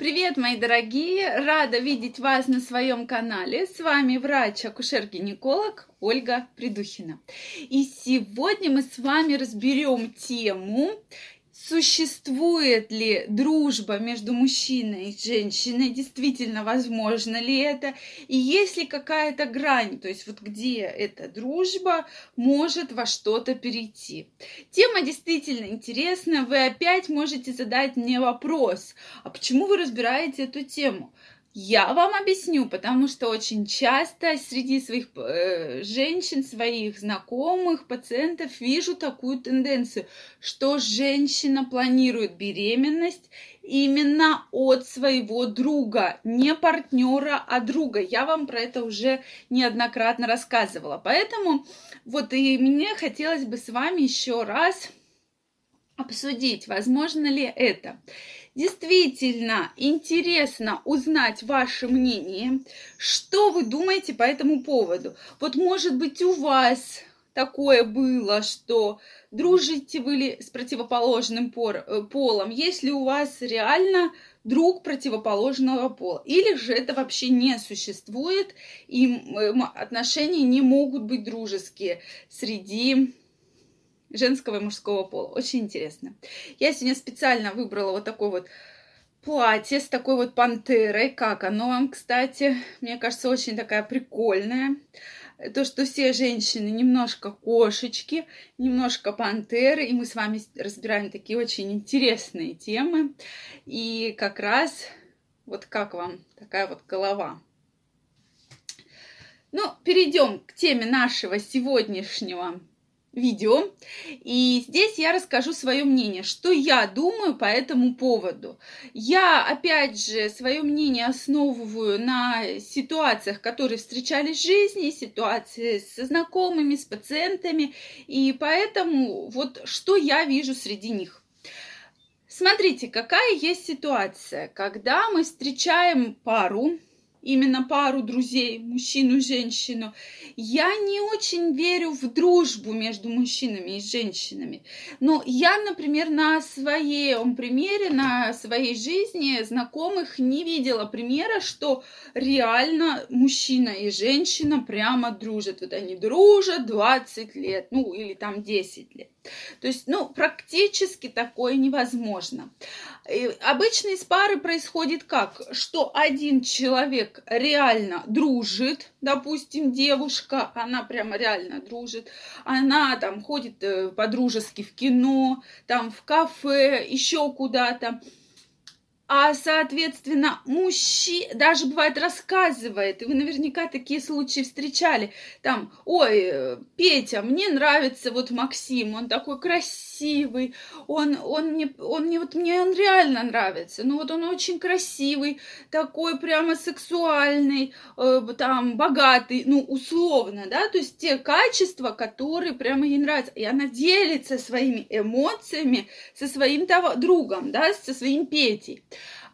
Привет, мои дорогие! Рада видеть вас на своем канале. С вами врач-акушер-гинеколог Ольга Придухина. И сегодня мы с вами разберем тему Существует ли дружба между мужчиной и женщиной? Действительно, возможно ли это? И есть ли какая-то грань, то есть вот где эта дружба может во что-то перейти? Тема действительно интересная. Вы опять можете задать мне вопрос, а почему вы разбираете эту тему? Я вам объясню, потому что очень часто среди своих э, женщин, своих знакомых, пациентов вижу такую тенденцию, что женщина планирует беременность именно от своего друга, не партнера, а друга. Я вам про это уже неоднократно рассказывала. Поэтому вот и мне хотелось бы с вами еще раз обсудить, возможно ли это действительно интересно узнать ваше мнение, что вы думаете по этому поводу. Вот, может быть, у вас такое было, что дружите вы ли с противоположным э, полом, если у вас реально друг противоположного пола, или же это вообще не существует, и отношения не могут быть дружеские среди женского и мужского пола. Очень интересно. Я сегодня специально выбрала вот такой вот платье с такой вот пантерой. Как оно вам, кстати? Мне кажется, очень такая прикольная. То, что все женщины немножко кошечки, немножко пантеры, и мы с вами разбираем такие очень интересные темы. И как раз вот как вам такая вот голова. Ну, перейдем к теме нашего сегодняшнего видео. И здесь я расскажу свое мнение, что я думаю по этому поводу. Я, опять же, свое мнение основываю на ситуациях, которые встречались в жизни, ситуации со знакомыми, с пациентами. И поэтому вот что я вижу среди них. Смотрите, какая есть ситуация, когда мы встречаем пару, именно пару друзей, мужчину и женщину. Я не очень верю в дружбу между мужчинами и женщинами. Но я, например, на своем примере, на своей жизни знакомых не видела примера, что реально мужчина и женщина прямо дружат. Вот они дружат 20 лет, ну или там 10 лет. То есть, ну, практически такое невозможно. И обычно из пары происходит как? Что один человек реально дружит, допустим, девушка, она прямо реально дружит, она там ходит э, по-дружески в кино, там в кафе, еще куда-то, а, соответственно, мужчина даже бывает рассказывает, и вы наверняка такие случаи встречали, там, ой, э, Петя, мне нравится вот Максим, он такой красивый, он, он мне, он мне, вот мне он реально нравится, ну вот он очень красивый, такой прямо сексуальный, э, там, богатый, ну, условно, да, то есть те качества, которые прямо ей нравятся, и она делится своими эмоциями со своим другом, да, со своим Петей.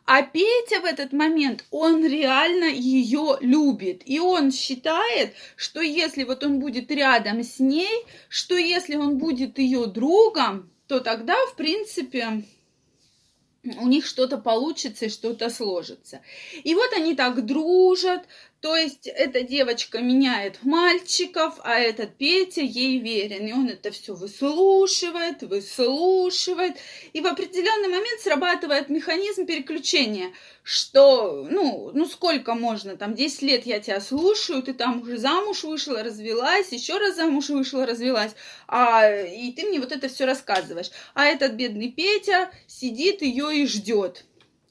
А Петя в этот момент, он реально ее любит. И он считает, что если вот он будет рядом с ней, что если он будет ее другом, то тогда, в принципе, у них что-то получится и что-то сложится. И вот они так дружат, то есть эта девочка меняет мальчиков, а этот Петя ей верен. И он это все выслушивает, выслушивает. И в определенный момент срабатывает механизм переключения, что, ну, ну сколько можно, там 10 лет я тебя слушаю, ты там уже замуж вышла, развелась, еще раз замуж вышла, развелась, а, и ты мне вот это все рассказываешь. А этот бедный Петя сидит ее и ждет.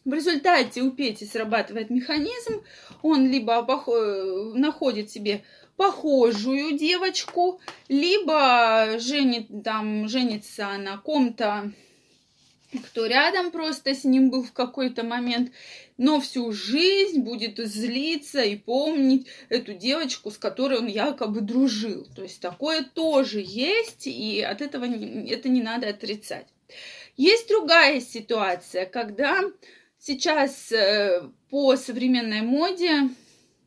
В результате у Пети срабатывает механизм, он либо пох- находит себе похожую девочку, либо женит, там, женится на ком-то, кто рядом просто с ним был в какой-то момент, но всю жизнь будет злиться и помнить эту девочку, с которой он якобы дружил. То есть такое тоже есть, и от этого не, это не надо отрицать. Есть другая ситуация, когда Сейчас э, по современной моде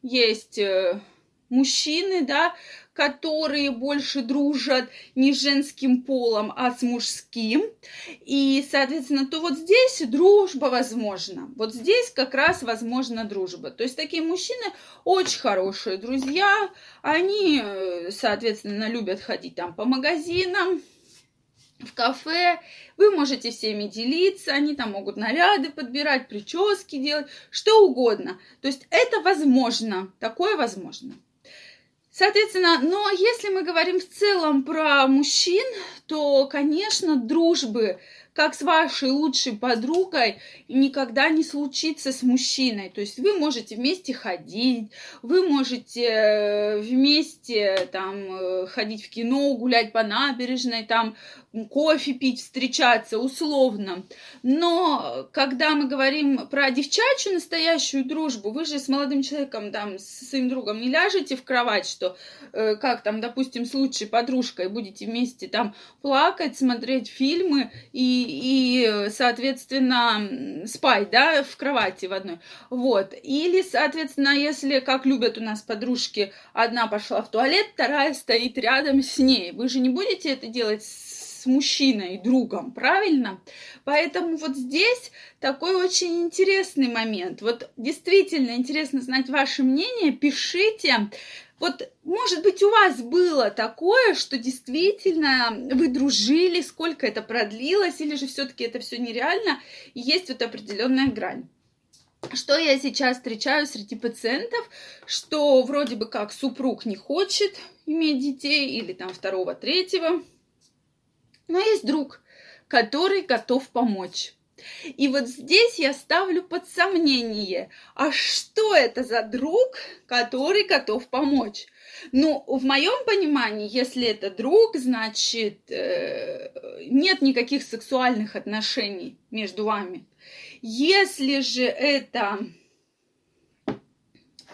есть э, мужчины, да, которые больше дружат не с женским полом, а с мужским. И, соответственно, то вот здесь дружба возможна. Вот здесь как раз возможна дружба. То есть такие мужчины очень хорошие друзья. Они, э, соответственно, любят ходить там по магазинам, в кафе, вы можете всеми делиться, они там могут наряды подбирать, прически делать, что угодно. То есть это возможно, такое возможно. Соответственно, но если мы говорим в целом про мужчин, то, конечно, дружбы как с вашей лучшей подругой никогда не случится с мужчиной. То есть вы можете вместе ходить, вы можете э, вместе там э, ходить в кино, гулять по набережной, там кофе пить, встречаться условно. Но когда мы говорим про девчачью настоящую дружбу, вы же с молодым человеком, там, с своим другом не ляжете в кровать, что э, как там, допустим, с лучшей подружкой будете вместе там плакать, смотреть фильмы и и, соответственно, спать, да, в кровати в одной. Вот. Или, соответственно, если, как любят у нас подружки, одна пошла в туалет, вторая стоит рядом с ней. Вы же не будете это делать с мужчиной, другом, правильно? Поэтому вот здесь такой очень интересный момент. Вот действительно интересно знать ваше мнение. Пишите, вот, может быть, у вас было такое, что действительно вы дружили, сколько это продлилось, или же все-таки это все нереально, и есть вот определенная грань. Что я сейчас встречаю среди пациентов, что вроде бы как супруг не хочет иметь детей, или там второго, третьего, но есть друг, который готов помочь. И вот здесь я ставлю под сомнение, а что это за друг, который готов помочь? Ну, в моем понимании, если это друг, значит, э, нет никаких сексуальных отношений между вами. Если же это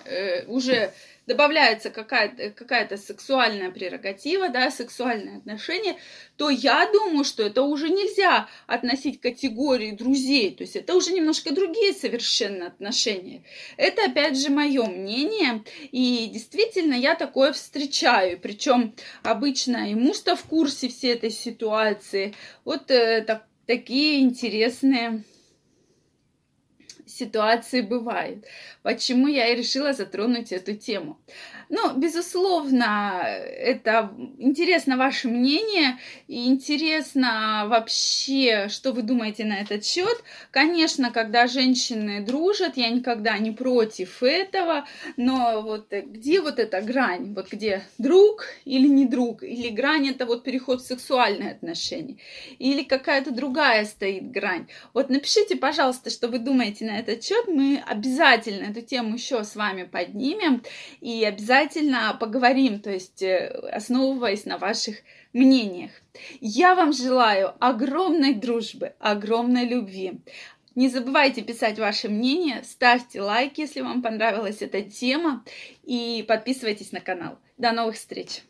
э, уже добавляется какая-то какая сексуальная прерогатива, да, сексуальное отношение, то я думаю, что это уже нельзя относить к категории друзей, то есть это уже немножко другие совершенно отношения. Это, опять же, мое мнение, и действительно я такое встречаю, причем обычно и муж-то в курсе всей этой ситуации. Вот э, так, такие интересные ситуации бывают. Почему я и решила затронуть эту тему. Ну, безусловно, это интересно ваше мнение и интересно вообще, что вы думаете на этот счет. Конечно, когда женщины дружат, я никогда не против этого, но вот где вот эта грань? Вот где друг или не друг? Или грань это вот переход в сексуальные отношения? Или какая-то другая стоит грань? Вот напишите, пожалуйста, что вы думаете на этот счет. Мы обязательно эту тему еще с вами поднимем и обязательно поговорим, то есть э, основываясь на ваших мнениях. Я вам желаю огромной дружбы, огромной любви. Не забывайте писать ваше мнение, ставьте лайк, если вам понравилась эта тема, и подписывайтесь на канал. До новых встреч!